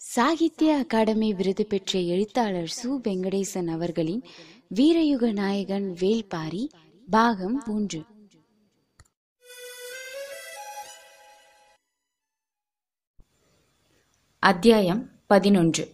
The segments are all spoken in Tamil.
சாகித்ய அகாடமி விருது பெற்ற எழுத்தாளர் சு. வெங்கடேசன் அவர்களின் வீரயுக நாயகன் வேல்பாரி பாகம் மூன்று. அத்தியாயம் பதினொன்று.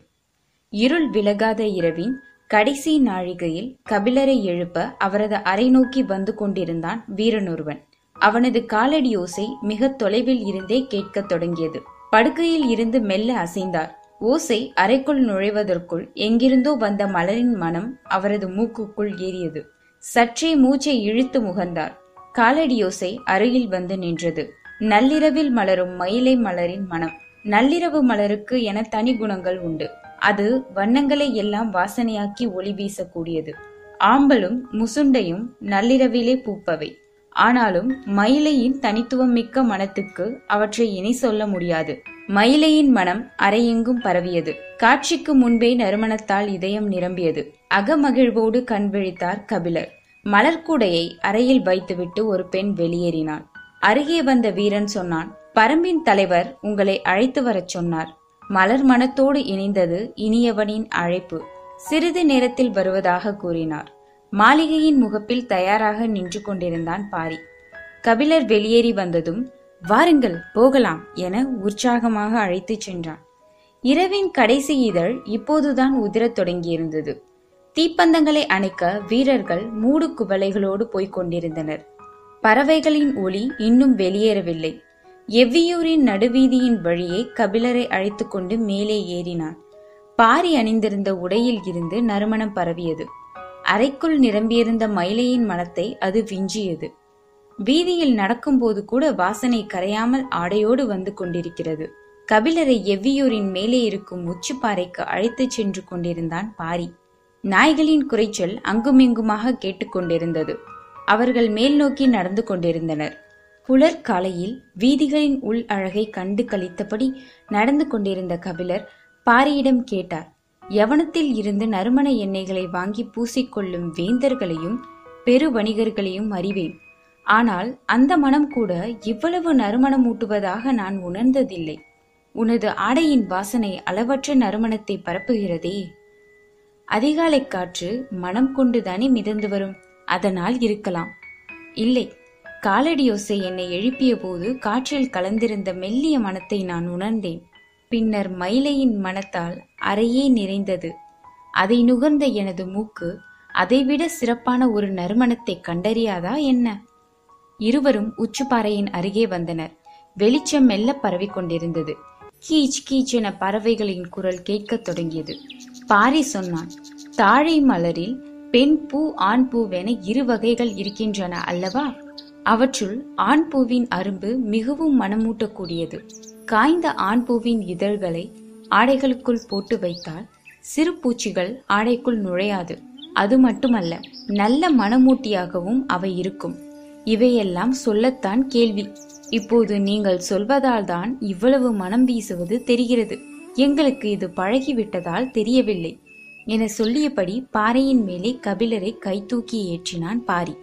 இருள் விலகாத இரவின் கடைசி நாழிகையில் கபிலரை எழுப்ப அவரது அறை நோக்கி வந்து கொண்டிருந்தான் வீரனொருவன். அவனது காலடி ஓசை மிக தொலைவில் இருந்தே கேட்கத் தொடங்கியது. படுக்கையில் இருந்து மெல்ல அசைந்தார். ஓசை அறைக்குள் நுழைவதற்குள் எங்கிருந்தோ வந்த மலரின் மனம் அவரது மூக்குக்குள் ஏறியது. சற்றே மூச்சை இழுத்து முகர்ந்தார் காலடியோசை அருகில் வந்து நின்றது. நள்ளிரவில் மலரும் மயிலை மலரின் மனம். நள்ளிரவு மலருக்கு என தனி குணங்கள் உண்டு. அது வண்ணங்களை எல்லாம் வாசனையாக்கி ஒளி வீசக்கூடியது. ஆம்பலும் முசுண்டையும் நள்ளிரவிலே பூப்பவை. ஆனாலும் மயிலையின் தனித்துவம் மிக்க மனத்துக்கு அவற்றை இணை சொல்ல முடியாது. மயிலையின் மனம் அறையெங்கும் பரவியது. காட்சிக்கு முன்பே நறுமணத்தால் இதயம் நிரம்பியது. அகமகிழ்வோடு கண் விழித்தார் கபிலர். மலர்கூடையை அறையில் வைத்துவிட்டு ஒரு பெண் வெளியேறினாள். அருகே வந்த வீரன் சொன்னான் பரம்பின் தலைவர் உங்களை அழைத்து வரச் சொன்னார். மலர் மனத்தோடு இணைந்தது இனியவனின் அழைப்பு. சிறிது நேரத்தில் வருவதாக கூறினார். மாளிகையின் முகப்பில் தயாராக நின்று கொண்டிருந்தான் பாரி. கபிலர் வெளியேறி வந்ததும் வாருங்கள் போகலாம் என உற்சாகமாக அழைத்துச் சென்றான். இரவின் கடைசி இதழ் இப்போதுதான் உதிரத் தொடங்கியிருந்தது. தீப்பந்தங்களை அணைக்க வீரர்கள் மூடு குவளைகளோடு போய்க் கொண்டிருந்தனர். பறவைகளின் ஒளி இன்னும் வெளியேறவில்லை. எவ்வியூரின் நடுவீதியின் வழியே கபிலரை அழைத்துக்கொண்டு மேலே ஏறினான். பாரி அணிந்திருந்த உடையில் இருந்து நறுமணம் பரவியது. அறைக்குள் நிரம்பியிருந்த மயிலையின் மனத்தை அது விஞ்சியது. வீதியில் நடக்கும்போது கூட வாசனை கரையாமல் ஆடையோடு வந்து கொண்டிருக்கிறது. கபிலரை எவ்வியூரின் மேலே இருக்கும் உச்சிப்பாறைக்கு அழைத்துச் சென்று கொண்டிருந்தான் பாரி. நாய்களின் குறைச்சல் அங்குமிங்குமாக கேட்டுக்கொண்டிருந்தது அவர்கள் மேல் நோக்கி நடந்து கொண்டிருந்தனர். புலர் காலையில் வீதிகளின் உள் அழகை கண்டு கழித்தபடி நடந்து கொண்டிருந்த கபிலர் பாரியிடம் கேட்டார். யவனத்தில் இருந்து நறுமண எண்ணெய்களை வாங்கி பூசிக்கொள்ளும் வேந்தர்களையும் பெரு வணிகர்களையும் அறிவேன். ஆனால் அந்த மனம் கூட இவ்வளவு நறுமணமூட்டுவதாக நான் உணர்ந்ததில்லை. உனது ஆடையின் வாசனை அளவற்ற நறுமணத்தை பரப்புகிறதே. அதிகாலை காற்று மனம் கொண்டுதானே மிதந்து வரும். அதனால் இருக்கலாம். இல்லை காலடியோசை என்னை எழுப்பிய போது காற்றில் கலந்திருந்த மெல்லிய மனத்தை நான் உணர்ந்தேன். பின்னர் மயிலையின் மனத்தால் அறையே நிறைந்தது. அதை நுகர்ந்த எனது மூக்கு அதைவிட சிறப்பான ஒரு நறுமணத்தை கண்டறியாதா என்ன? இருவரும் உச்சுப்பாறையின் அருகே வந்தனர். வெளிச்சம் மெல்ல பரவி கொண்டிருந்தது. கீச் கீச் என பறவைகளின் குரல் கேட்கத் தொடங்கியது. பாரி சொன்னான் தாழை மலரில் பெண் பூ ஆண் பூவென இரு வகைகள் இருக்கின்றன அல்லவா? அவற்றுள் ஆண் பூவின் அரும்பு மிகவும் மனமூட்டக்கூடியது. காய்ந்த ஆண் பூவின் இதழ்களை ஆடைகளுக்குள் போட்டு வைத்தால் சிறு பூச்சிகள் ஆடைக்குள் நுழையாது. அது மட்டுமல்ல நல்ல மனமூட்டியாகவும் அவை இருக்கும். இவையெல்லாம் சொல்லத்தான் கேள்வி. இப்போது நீங்கள் சொல்வதால் தான் இவ்வளவு மனம் வீசுவது தெரிகிறது. எங்களுக்கு இது பழகிவிட்டதால் தெரியவில்லை. என சொல்லியபடி பாறையின் மேலே கபிலரை கைதூக்கி ஏற்றினான் பாரி.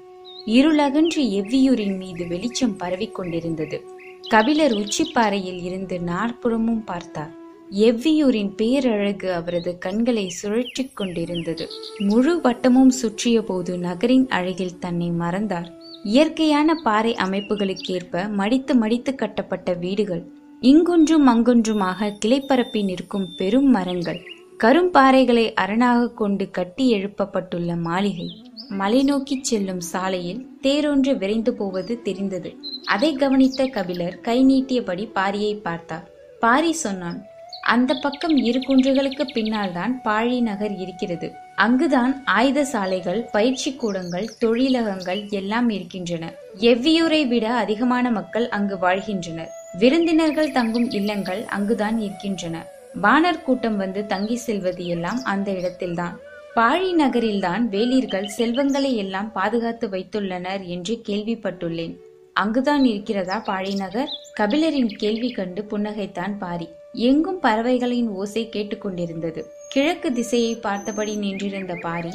இருளகன்று எவ்வியூரின் மீது வெளிச்சம் பரவிக் கொண்டிருந்தது கபிலர் உச்சிப்பாறையில் இருந்து நாற்புறமும் பார்த்தார். எவ்வியூரின் பேரழகு அவரது கண்களை சுழற்றிக் கொண்டிருந்தது. முழு வட்டமும் சுற்றிய போது நகரின் அழகில் தன்னை மறந்தார். இயற்கையான பாறை அமைப்புகளுக்கேற்ப மடித்து மடித்து கட்டப்பட்ட வீடுகள். இங்கொன்றும் அங்கொன்றுமாக கிளைப்பரப்பி நிற்கும் பெரும் மரங்கள். கரும்பாறைகளை அரணாக கொண்டு கட்டி எழுப்பப்பட்டுள்ள மாளிகை. மலை நோக்கி செல்லும் சாலையில் தேரொன்று விரைந்து போவது தெரிந்தது. அதை கவனித்த கபிலர் கை நீட்டியபடி பாரியை பார்த்தார். பாரி சொன்னான் அந்த பக்கம் இரு குன்றுகளுக்கு பின்னால் தான் பாழி நகர் இருக்கிறது. அங்குதான் ஆயுத சாலைகள் பயிற்சி கூடங்கள் தொழிலகங்கள் எல்லாம் இருக்கின்றன. எவ்வியூரை விட அதிகமான மக்கள் அங்கு வாழ்கின்றனர். விருந்தினர்கள் தங்கும் இல்லங்கள் அங்குதான் இருக்கின்றன. வானர் கூட்டம் வந்து தங்கி செல்வது எல்லாம் அந்த இடத்தில்தான். பாழி நகரில்தான் வேலிர்கள் செல்வங்களை எல்லாம் பாதுகாத்து வைத்துள்ளனர் என்று கேள்விப்பட்டுள்ளேன். அங்குதான் இருக்கிறதா பாழி நகர்? கபிலரின் கேள்வி கண்டு புன்னகைத்தான் பாரி. எங்கும் பறவைகளின் ஓசை கேட்டுக்கொண்டிருந்தது. கிழக்கு திசையை பார்த்தபடி நின்றிருந்த பாரி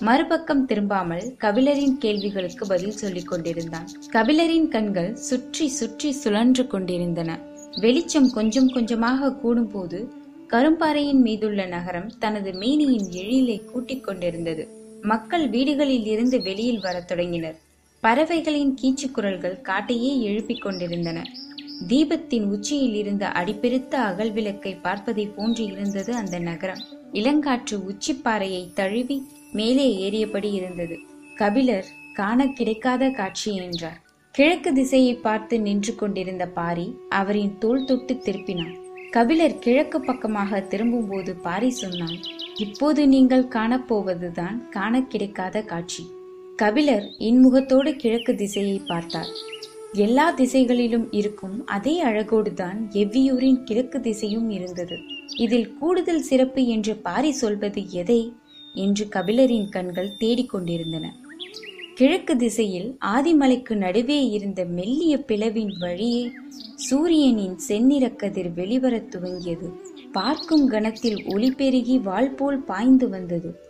மறுபக்கம் திரும்பாமல் கபிலரின் கேள்விகளுக்கு பதில் சொல்லிக் கொண்டிருந்தான். கபிலரின் கண்கள் சுற்றி சுற்றி சுழன்று கொண்டிருந்தன. வெளிச்சம் கொஞ்சம் கொஞ்சமாக கூடும்போது கரும்பாறையின் மீதுள்ள நகரம் தனது மேனியின் எழிலை கூட்டிக் கொண்டிருந்தது. மக்கள் வீடுகளில் இருந்து வெளியில் வரத் தொடங்கினர். பறவைகளின் கீச்சு குரல்கள் காட்டையே எழுப்பிக் கொண்டிருந்தன. தீபத்தின் உச்சியில் இருந்த அடிப்பிரித்த அகல் விளக்கை பார்ப்பதை போன்று இருந்தது அந்த நகரம். இளங்காற்று உச்சிப்பாறையை தழுவி மேலே ஏறியபடி இருந்தது. கபிலர் காண கிடைக்காத காட்சி என்றார். கிழக்கு திசையை பார்த்து நின்று கொண்டிருந்த பாரி அவரின் தோல் தொட்டு திருப்பினான். கபிலர் கிழக்கு பக்கமாக திரும்பும்போது பாரி சொன்னான் இப்போது நீங்கள் காணப்போவதுதான் காண கிடைக்காத காட்சி. கபிலர் இன்முகத்தோடு கிழக்கு திசையை பார்த்தார். எல்லா திசைகளிலும் இருக்கும் அதே அழகோடுதான் எவ்வியூரின் கிழக்கு திசையும் இருந்தது. இதில் கூடுதல் சிறப்பு என்று பாரி சொல்வது எதை? என்று கபிலரின் கண்கள் தேடிக்கொண்டிருந்தன. கிழக்கு திசையில் ஆதிமலைக்கு நடுவே இருந்த மெல்லிய பிளவின் வழியே சூரியனின் செந்நிற கதிர் வெளிவரத் துவங்கியது. பார்க்கும் கணத்தில் ஒளி பெருகி வாள் போல் பாய்ந்து வந்தது.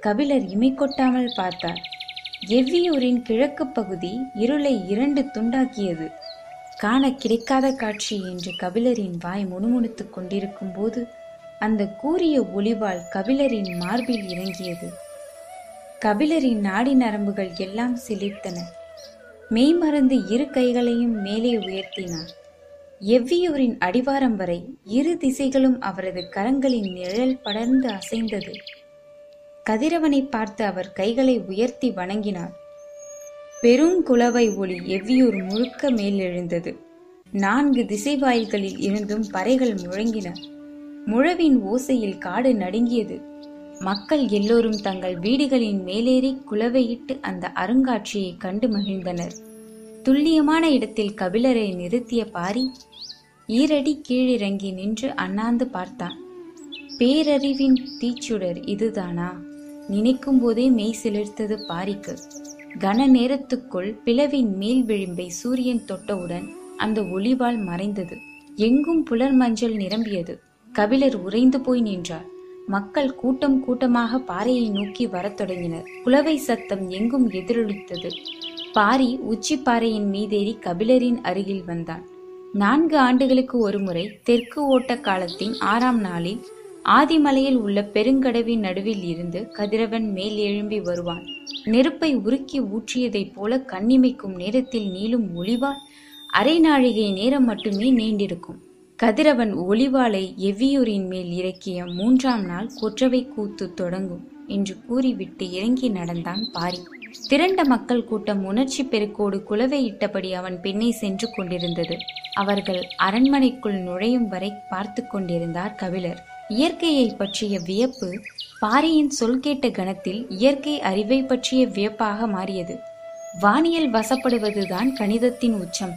கபிலர் இமை கொட்டாமல் பார்த்தார். எவ்வியூரின் கிழக்கு பகுதி இருளை இரண்டு துண்டாக்கியது. காண கிடைக்காத காட்சி என்று கபிலரின் வாய் முணுமுணுத்துக் கொண்டிருக்கும் போது அந்த கூரிய ஒளிவால் கபிலரின் மார்பில் இறங்கியது. கபிலரின் நாடி நரம்புகள் எல்லாம் சிலிர்த்தன. மெய்மறந்து இரு கைகளையும் மேலே உயர்த்தினார். எவ்வியூரின் அடிவாரம் வரை இரு திசைகளும் அவரது கரங்களின் நிழல் படர்ந்து அசைந்தது. கதிரவனை பார்த்து அவர் கைகளை உயர்த்தி வணங்கினார். பெருங்குளவை ஒளி எவ்வியூர் முழுக்க மேலெழுந்தது. நான்கு திசைவாயில்களில் இருந்தும் பறைகள் முழங்கின. முழவின் ஓசையில் காடு நடுங்கியது. மக்கள் எல்லோரும் தங்கள் வீடுகளின் மேலேறி குலவையிட்டு அந்த அருங்காட்சியை கண்டு மகிழ்ந்தனர். துல்லியமான இடத்தில் கபிலரை நிறுத்திய பாரி ஈரடி கீழிறங்கி நின்று அண்ணாந்து பார்த்தான். பேரறிவின் தீச்சுடர் இதுதானா? நினைக்கும் போதே மெய் சிலிர்த்தது பாரிக்கு. கன நேரத்துக்குள் பிளவின் மேல் விளிம்பை சூரியன் தொட்டவுடன் அந்த ஒளிவால் மறைந்தது. எங்கும் புலர் மஞ்சள் நிரம்பியது. கபிலர் உறைந்து போய் நின்றார். மக்கள் கூட்டம் கூட்டமாக பாறையை நோக்கி வரத் தொடங்கினர். குலவை சத்தம் எங்கும் எதிரொலித்தது. பாரி உச்சி பாறையின் மீதேறி கபிலரின் அருகில் வந்தான். நான்கு ஆண்டுகளுக்கு ஒருமுறை தெற்கு ஓட்ட காலத்தின் ஆறாம் நாளில் ஆதிமலையில் உள்ள பெருங்கடவின் நடுவில் இருந்து கதிரவன் மேல் எழும்பி வருவான். நெருப்பை உருக்கி ஊற்றியதைப் போல கண்ணிமைக்கும் நேரத்தில் நீளும் ஒளிவால் அரை நாழிகை நேரம் மட்டுமே நீண்டிருக்கும். கதிரவன் ஒளிவாளை எவ்வியூரின் மேல் இறக்கிய மூன்றாம் நாள் கொற்றவை கூத்து தொடங்கும் என்று கூறிவிட்டு இறங்கி நடந்தான் பாரி. திரண்ட மக்கள் கூட்டம் உணர்ச்சி பெருக்கோடு குலவை இட்டபடி அவன் பின்னே சென்று கொண்டிருந்தது. அவர்கள் அரண்மனைக்குள் நுழையும் வரை பார்த்து கொண்டிருந்தார் கபிலர். இயற்கையை பற்றிய வியப்பு பாரியின் சொல் கேட்ட கணத்தில் இயற்கை அறிவை பற்றிய வியப்பாக மாறியது. வானியல் வசப்படுவதுதான் கணிதத்தின் உச்சம்.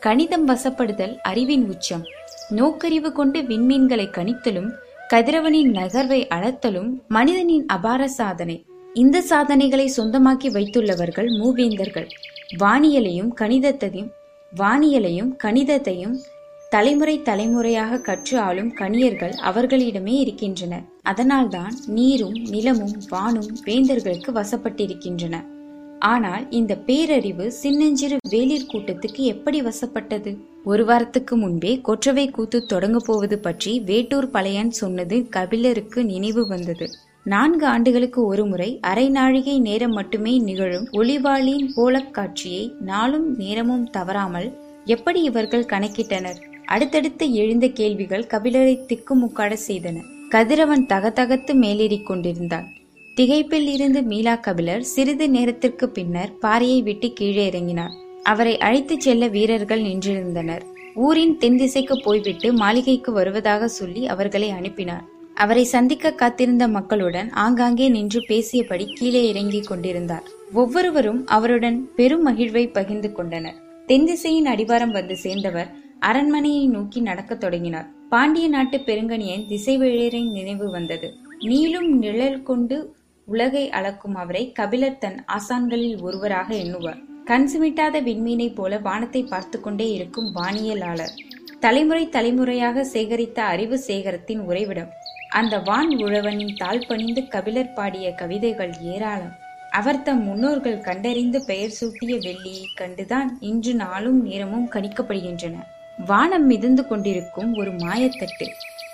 கணிதம் வசப்படுதல் அறிவின் உச்சம். நோக்கறிவு கொண்டு விண்மீன்களை கணித்தலும் கதிரவனின் நகர்வை அளத்தலும் மனிதனின் அபார சாதனை. இந்த சாதனைகளை சொந்தமாக்கி வைத்துள்ளவர்கள் மூவேந்தர்கள். வானியலையும் கணிதத்தையும் வானியலையும் கணிதத்தையும் தலைமுறை தலைமுறையாக கற்று ஆளும் கணியர்கள் அவர்களிடமே இருக்கின்றனர் அதனால்தான் நீரும் நிலமும் வானும் வேந்தர்களுக்கு வசப்பட்டிருக்கின்றன. ஆனால் இந்த பேரறிவு சின்னஞ்சிறு வேளிர் கூட்டத்துக்கு எப்படி வசப்பட்டது? ஒரு வாரத்துக்கு முன்பே கொற்றவை கூத்து தொடங்க போவது பற்றி வேட்டூர் பழையன் சொன்னது கபிலருக்கு நினைவு வந்தது. நான்கு ஆண்டுகளுக்கு ஒருமுறை அரை நாழிகை நேரம் மட்டுமே நிகழும் ஒளிவாளின் போலக் காட்சியை நாளும் நேரமும் தவறாமல் எப்படி இவர்கள் கணக்கிட்டனர்? அடுத்தடுத்து எழுந்த கேள்விகள் கபிலரை திக்குமுக்காட செய்தன. கதிரவன் தகதகத்து மேலேறிக் கொண்டிருந்தான். திகைப்பில் இருந்து மீளா கபிலர் சிறிது நேரத்திற்கு பின்னர் பாறையை விட்டு கீழே இறங்கினார். அவரை அழைத்துச் செல்ல வீரர்கள் நின்றிருந்தனர். ஊரின் தென் திசைக்கு போய்விட்டு மாளிகைக்கு வருவதாக சொல்லி அவர்களை அனுப்பினார். அவரை சந்திக்க காத்திருந்த மக்களுடன் ஆங்காங்கே நின்று பேசியபடி கீழே இறங்கிக் கொண்டிருந்தார். ஒவ்வொருவரும் அவருடன் பெரும் மகிழ்வை பகிர்ந்து கொண்டனர். தென் திசையின் அடிவாரம் வந்து சேர்ந்தவர் அரண்மனையை நோக்கி நடக்கத் தொடங்கினார். பாண்டிய நாட்டு பெருங்கணியன் திசைவேழரின் நினைவு வந்தது. நீளும் நிழல் கொண்டு உலகை அளக்கும் அவரை கபிலர் தன் ஆசான்களில் ஒருவராக எண்ணுவார். கண் சிமிட்டாத விண்மீனைப் போல வானத்தை பார்த்து கொண்டே இருக்கும் வானியலாளர். தலைமுறை தலைமுறையாக சேகரித்த அறிவு சேகரத்தின் உறைவிடம் அந்த வான் உழவனின் தாழ் பணிந்து கபிலர் பாடிய கவிதைகள் ஏராளம். அவர் தம் முன்னோர்கள் கண்டறிந்து பெயர் சூட்டிய வெள்ளியைக் கண்டுதான் இன்று நாளும் நேரமும் கணிக்கப்படுகின்றன. வானம் மிதந்து கொண்டிருக்கும் ஒரு மாயத்தட்டு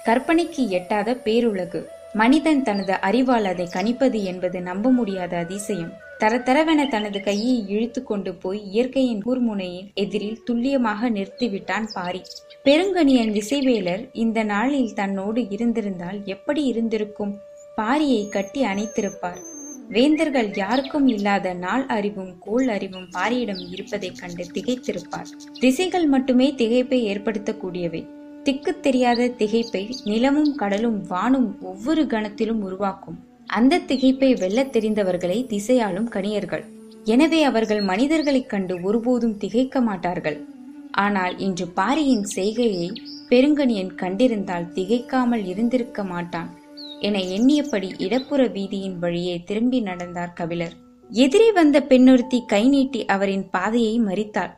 கற்பனைக்கு எட்டாத பேருலகு. மனிதன் தனது அறிவால் அதை கணிப்பது என்பது நம்ப முடியாத அதிசயம். தரதரவென தனது கையை இழுத்து கொண்டு போய் இயற்கையின் கூர்முனையின் எதிரில் துல்லியமாக நிறுத்திவிட்டான் பாரி. பெருங்கணியன் விசைவேலர் இந்த நாளில் தன்னோடு இருந்திருந்தால் எப்படி இருந்திருக்கும்? பாரியை கட்டி அணைத்திருப்பார். வேந்தர்கள் யாருக்கும் இல்லாத நாள் அறிவும் கோள் அறிவும் பாரியிடம் இருப்பதைக் கண்டு திகைத்திருப்பார். திசைகள் மட்டுமே திகைப்பை ஏற்படுத்தக்கூடியவை. திக்கு தெரியாத திகைப்பை நிலமும் கடலும் வானும் ஒவ்வொரு கணத்திலும் உருவாக்கும். அந்த திகைப்பை வெல்லத் தெரிந்தவர்களை திசையாலும் கணியர்கள். எனவே அவர்கள் மனிதர்களைக் கண்டு ஒருபோதும் திகைக்க மாட்டார்கள். ஆனால் இன்று பாரியின் செய்கையை பெருங்கணியன் கண்டிருந்தால் திகைக்காமல் இருந்திருக்க மாட்டான் என எண்ணியபடி இடப்புற வீதியின் வழியே திரும்பி நடந்தார் கபிலர். எதிரே வந்த பெண்ணொருத்தி கை நீட்டி அவரின் பாதையை மறித்தாள்.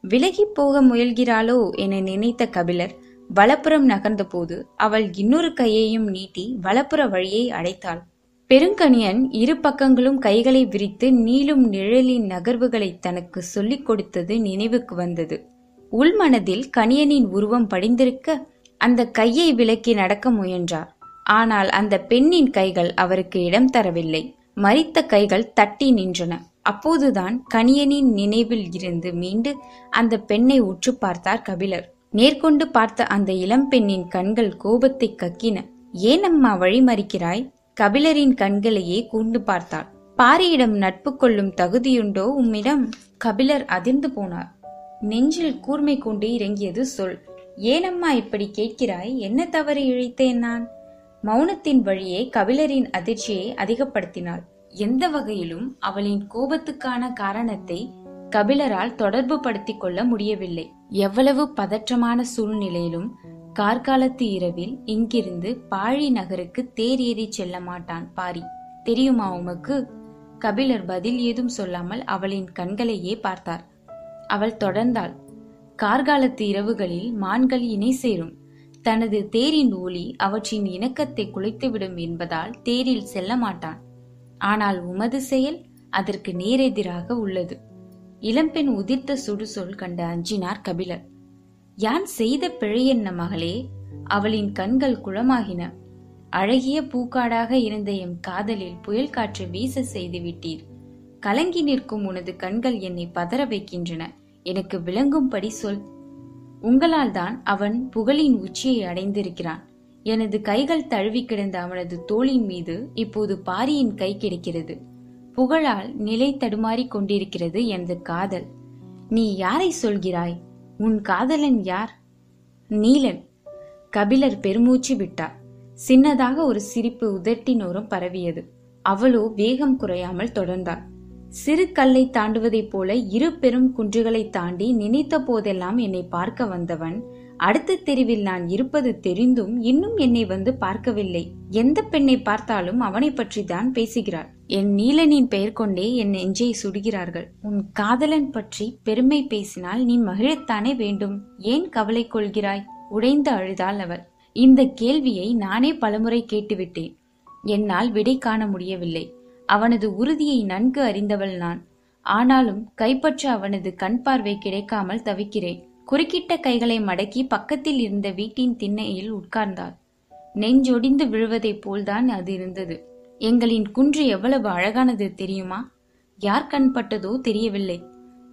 விலகி போக முயல்கிறாளோ என நினைத்த கபிலர் வலப்புறம் நகர்ந்தபோது அவள் இன்னொரு கையையும் நீட்டி வலப்புற வழியை அடைத்தாள். பெருங்கணியன் இரு பக்கங்களும் கைகளை விரித்து நீளும் நிழலின் நகர்வுகளை தனக்கு சொல்லிக் கொடுத்தது நினைவுக்கு வந்தது. உள்மனதில் கணியனின் உருவம் படிந்திருக்க அந்த கையை விலக்கி நடக்க முயன்றார். ஆனால் அந்த பெண்ணின் கைகள் அவருக்கு இடம் தரவில்லை. மறித்த கைகள் தட்டி நின்றன. அப்போதுதான் கணியனின் நினைவில் இருந்து மீண்டு அந்த பெண்ணை உற்று பார்த்தார் கபிலர். நேர்கொண்டு பார்த்த அந்த இளம்பெண்ணின் கண்கள் கோபத்தை கக்கின. ஏன் அம்மா வழிமறிக்கிறாய்? கபிலரின் கண்களையே கூண்டு பார்த்தாள். பாரியிடம் நட்பு கொள்ளும் தகுதியுண்டோ உம்மிடம்? கபிலர் அதிர்ந்து போனார். நெஞ்சில் கூர்மை கொண்டு இறங்கியது சொல். ஏனம்மா இப்படி கேட்கிறாய்? என்ன தவறு இழைத்தேன் நான்? மௌனத்தின் வழியே கபிலரின் அதிர்ச்சியை அதிகப்படுத்தினாள். எந்த வகையிலும் அவளின் கோபத்துக்கான காரணத்தை கபிலரால் தொடர்பு படுத்திக் கொள்ள முடியவில்லை. எவ்வளவு பதற்றமான சூழ்நிலையிலும் கார்காலத்து இரவில் இங்கிருந்து பாழி நகருக்கு தேர் ஏறி செல்ல மாட்டான் பாரி. தெரியுமா உமக்கு? கபிலர் பதில் ஏதும் சொல்லாமல் அவளின் கண்களையே பார்த்தார். அவள் தொடர்ந்தாள். கார்காலத்து இரவுகளில் மான்கள் இணை சேரும். தனது தேரின் ஒளி அவற்றின் இணக்கத்தை குலைத்துவிடும் என்பதால் தேரில் செல்ல மாட்டான். ஆனால் உமது செயல் அதற்கு நேரெதிராக உள்ளது. இளம்பெண் உதிர்த்த சுடுசொல் கண்ட அஞ்சினார் கபிலர். யான் செய்த பிழை என்ன மகளே? அவளின் கண்கள் குளமாகின. அழகிய பூக்காடாக இருந்த எம் காதலில் புயல் காற்று வீச செய்து விட்டீர். கலங்கி நிற்கும் உனது கண்கள் என்னை பதற வைக்கின்றன. எனக்கு விளங்கும்படி சொல். உங்களால் தான் அவன் புகழின் உச்சியை அடைந்திருக்கிறான். எனது கைகள் தழுவி கிடந்த அவனது தோளின் மீது இப்போது பாரியின் கை கிடைக்கிறது. புகழால் நிலை தடுமாறிக் கொண்டிருக்கிறது எனது காதல். நீ யாரை சொல்கிறாய்? உன் காதலன் யார்? நீலன். கபிலர் பெருமூச்சு விட்டார். சின்னதாக ஒரு சிரிப்பு உதட்டினோரும் பரவியது. அவளோ வேகம் குறையாமல் தொடர்ந்தாள். சிறு கல்லை தாண்டுவதைப் போல இரு பெரும் குன்றுகளை தாண்டி நினைத்த போதெல்லாம் என்னை பார்க்க வந்தவன் அடுத்த தெருவில் நான் இருப்பது தெரிந்தும் இன்னும் என்னை வந்து பார்க்கவில்லை. எந்த பெண்ணை பார்த்தாலும் அவனை பற்றி தான் பேசுகிறாள். என் நீலனின் பெயர் கொண்டே என் நெஞ்சை சுடுகிறார்கள். உன் காதலன் பற்றி பெருமை பேசினால் நீ மகிழத்தானே வேண்டும். ஏன் கவலை கொள்கிறாய்? உடைந்து அழுதாள் அவள். இந்த கேள்வியை நானே பலமுறை கேட்டுவிட்டேன். என்னால் விடை காண முடியவில்லை. அவனது உறுதியை நன்கு அறிந்தவள் நான். ஆனாலும் கைப்பற்ற அவனது கண் பார்வை கிடைக்காமல் தவிக்கிறேன். குறுக்கிட்ட கைகளை மடக்கி பக்கத்தில் இருந்த வீட்டின் திண்ணையில் உட்கார்ந்தாள். நெஞ்சொடிந்து விழுவதைப் போல்தான் அது இருந்தது. எங்களின் குன்று எவ்வளவு அழகானது தெரியுமா? யார் கண்பட்டதோ தெரியவில்லை.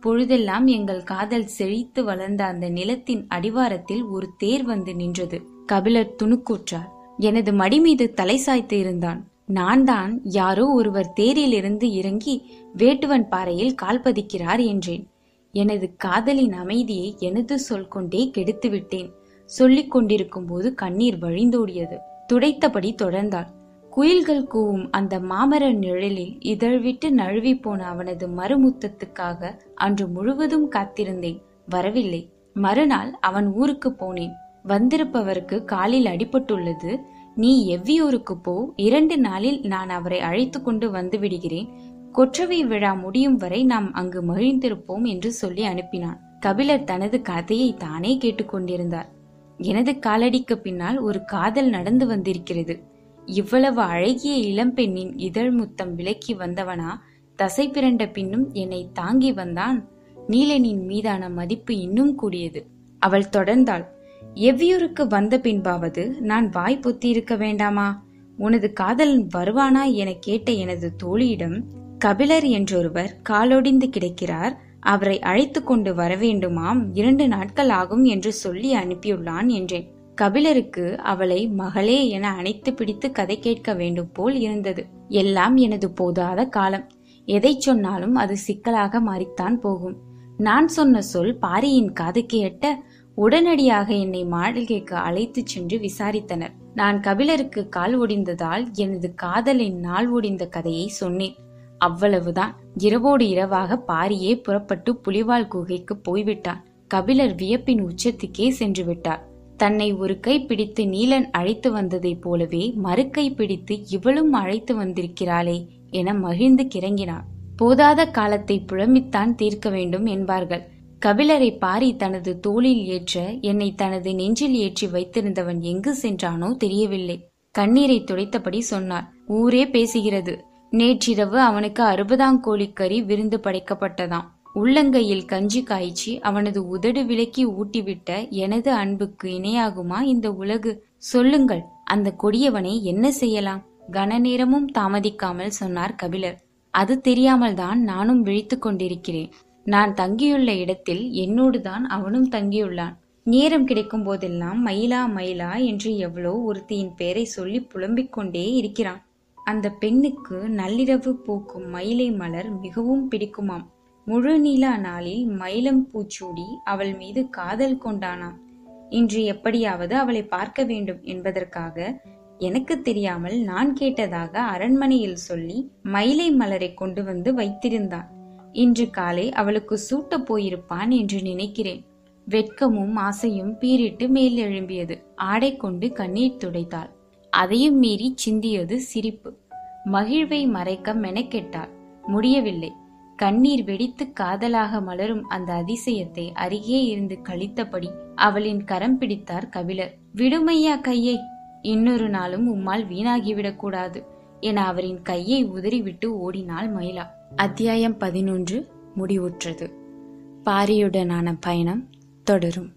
பொழுதெல்லாம் எங்கள் காதல் செழித்து வளர்ந்த அந்த நிலத்தின் அடிவாரத்தில் ஒரு தேர் வந்து நின்றது. கபிலர் துணுக்கூற்றார். எனது மடி மீது தலை சாய்த்து இருந்தான். நான் தான் யாரோ ஒருவர் தேரிலிருந்து இறங்கி வேட்டுவன் பாறையில் கால் பதிக்கிறார் என்றேன். எனது காதலின் அமைதியை எனது சொல் கொண்டே கெடுத்து விட்டேன் சொல்லிக் கொண்டிருக்கும் போது கண்ணீர் வழிந்தோடியது. துடைத்தபடி தொடர்ந்தாள் குயில்கள் கூவும் அந்த மாமர நிழலில் இதழ்விட்டு நழுவி போன அவனது மறுமுத்தத்துக்காக அன்று முழுவதும் காத்திருந்தேன். வரவில்லை. மறுநாள் அவன் ஊருக்கு போனேன். வந்திருப்பவருக்கு காலில் அடிபட்டுள்ளது. நீ எவ்வியூருக்கு போ. இரண்டு நாளில் நான் அவரை அழைத்து கொண்டு வந்து விடுகிறேன் கொற்றவை விழா முடியும் வரை நாம் அங்கு மகிழ்ந்திருப்போம் என்று சொல்லி அனுப்பினான். கபிலர் தனது கதையை தானே கேட்டுக்கொண்டிருந்தார் எனது காலடிக்கு பின்னால் ஒரு காதல் நடந்து வந்திருக்கிறது. இவ்வளவு அழகிய இளம்பெண்ணின் இதழ் முத்தம் விலக்கி வந்தவனா? தசை பிறண்ட பின்னும் என்னை தாங்கி வந்தான். நீலனின் மீதான மதிப்பு இன்னும் கூடியது. அவள் தொடர்ந்தாள் எவ்வியூருக்கு வந்த பின்பாவது நான் வாய் பொத்தி இருக்க வேண்டாமா? உனது காதலன் வருவானா? என கேட்ட எனது தோழியிடம் கபிலர் என்றொருவர் காலொடிந்து கிடக்கிறார். அவரை அழைத்து கொண்டு வரவேண்டுமாம். இரண்டு நாட்கள் ஆகும் என்று சொல்லி அனுப்பியுள்ளான் என்றேன். கபிலருக்கு அவளை மகளே என அணைத்து பிடித்து கதை கேட்க வேண்டும் போல் இருந்தது. எல்லாம் எனது போதாத காலம். எதை சொன்னாலும் அது சிக்கலாக மாறித்தான் போகும். நான் சொன்ன சொல் பாரியின் காதுக்கு எட்ட உடனடியாக என்னை மாளிகைக்கு அழைத்துச் சென்று விசாரித்தனர். நான் கபிலருக்கு கால் ஒடிந்ததால் எனது காதலின் நாள் ஒடிந்த கதையை சொன்னேன். அவ்வளவுதான். இரவோடு இரவாக பாரியே புறப்பட்டு புலிவால் குகைக்கு போய்விட்டான். கபிலர் வியப்பின் உச்சத்துக்கே சென்று விட்டார் தன்னை ஒரு கை பிடித்து நீலன் அழைத்து வந்ததைப் போலவே மறுக்கை பிடித்து இவளும் அழைத்து வந்திருக்கிறாளே என மகிழ்ந்து கிறங்கினான். போதாத காலத்தை புழம்பித்தான் தீர்க்க வேண்டும் என்பார்கள். கபிலரை பாரி தனது தோளில் ஏற்ற என்னை தனது நெஞ்சில் ஏற்றி வைத்திருந்தவன் எங்கு சென்றானோ தெரியவில்லை. கண்ணீரை துடைத்தபடி சொன்னார் ஊரே பேசுகிறது. நேற்றிரவு அவனுக்கு அறுபதாம் கோழிக்கறி விருந்து படைக்கப்பட்டதாம். உள்ளங்கையில் கஞ்சி காய்ச்சி அவனது உதடு விலக்கி ஊட்டிவிட்ட எனது அன்புக்கு இணையாகுமா இந்த உலகு? சொல்லுங்கள் அந்த கொடியவனை என்ன செய்யலாம்? கன நேரமும் தாமதிக்காமல் சொன்னார் கபிலர். அது தெரியாமல் தான் நானும் விழித்துக் கொண்டிருக்கிறேன். நான் தங்கியுள்ள இடத்தில் என்னோடுதான் அவனும் தங்கியுள்ளான். நேரம் கிடைக்கும் போதெல்லாம் மயிலா மயிலா என்று எவ்வளோ ஒருத்தியின் பெயரை சொல்லி புலம்பிக் கொண்டே இருக்கிறான். அந்த பெண்ணுக்கு நள்ளிரவு பூக்கும் மயிலை மலர் மிகவும் பிடிக்குமாம். முழு நீலா நாளில் மயிலம் பூச்சூடி அவள் மீது காதல் கொண்டானாம். இன்று எப்படியாவது அவளை பார்க்க வேண்டும் என்பதற்காக எனக்கு தெரியாமல் நான் கேட்டதாக அரண்மனையில் சொல்லி மயிலை மலரை கொண்டு வந்து வைத்திருந்தான். இன்று காலை அவளுக்கு சூட்ட போயிருப்பான் என்று நினைக்கிறேன். வெட்கமும் ஆசையும் பீரிட்டு மேல் எழும்பியது ஆடை கொண்டு கண்ணீர் துடைத்தாள். அதையும் மீறி சிந்தியது சிரிப்பு. மகிழ்வை மறைக்க மெனக்கெட்டாள். முடியவில்லை. கண்ணீர் வெடித்து காதலாக மலரும் அந்த அதிசயத்தை அருகே இருந்து கழித்தபடி அவளின் கரம் பிடித்தார் கபிலர். விடுமையா கையை? இன்னொரு நாளும் உம்மால் வீணாகிவிடக் கூடாது என அவரின் கையை உதறிவிட்டு ஓடினாள் மயிலா. அத்தியாயம் பதினொன்று. முடிவுற்றது. பாரியுடனான பயணம் தொடரும்.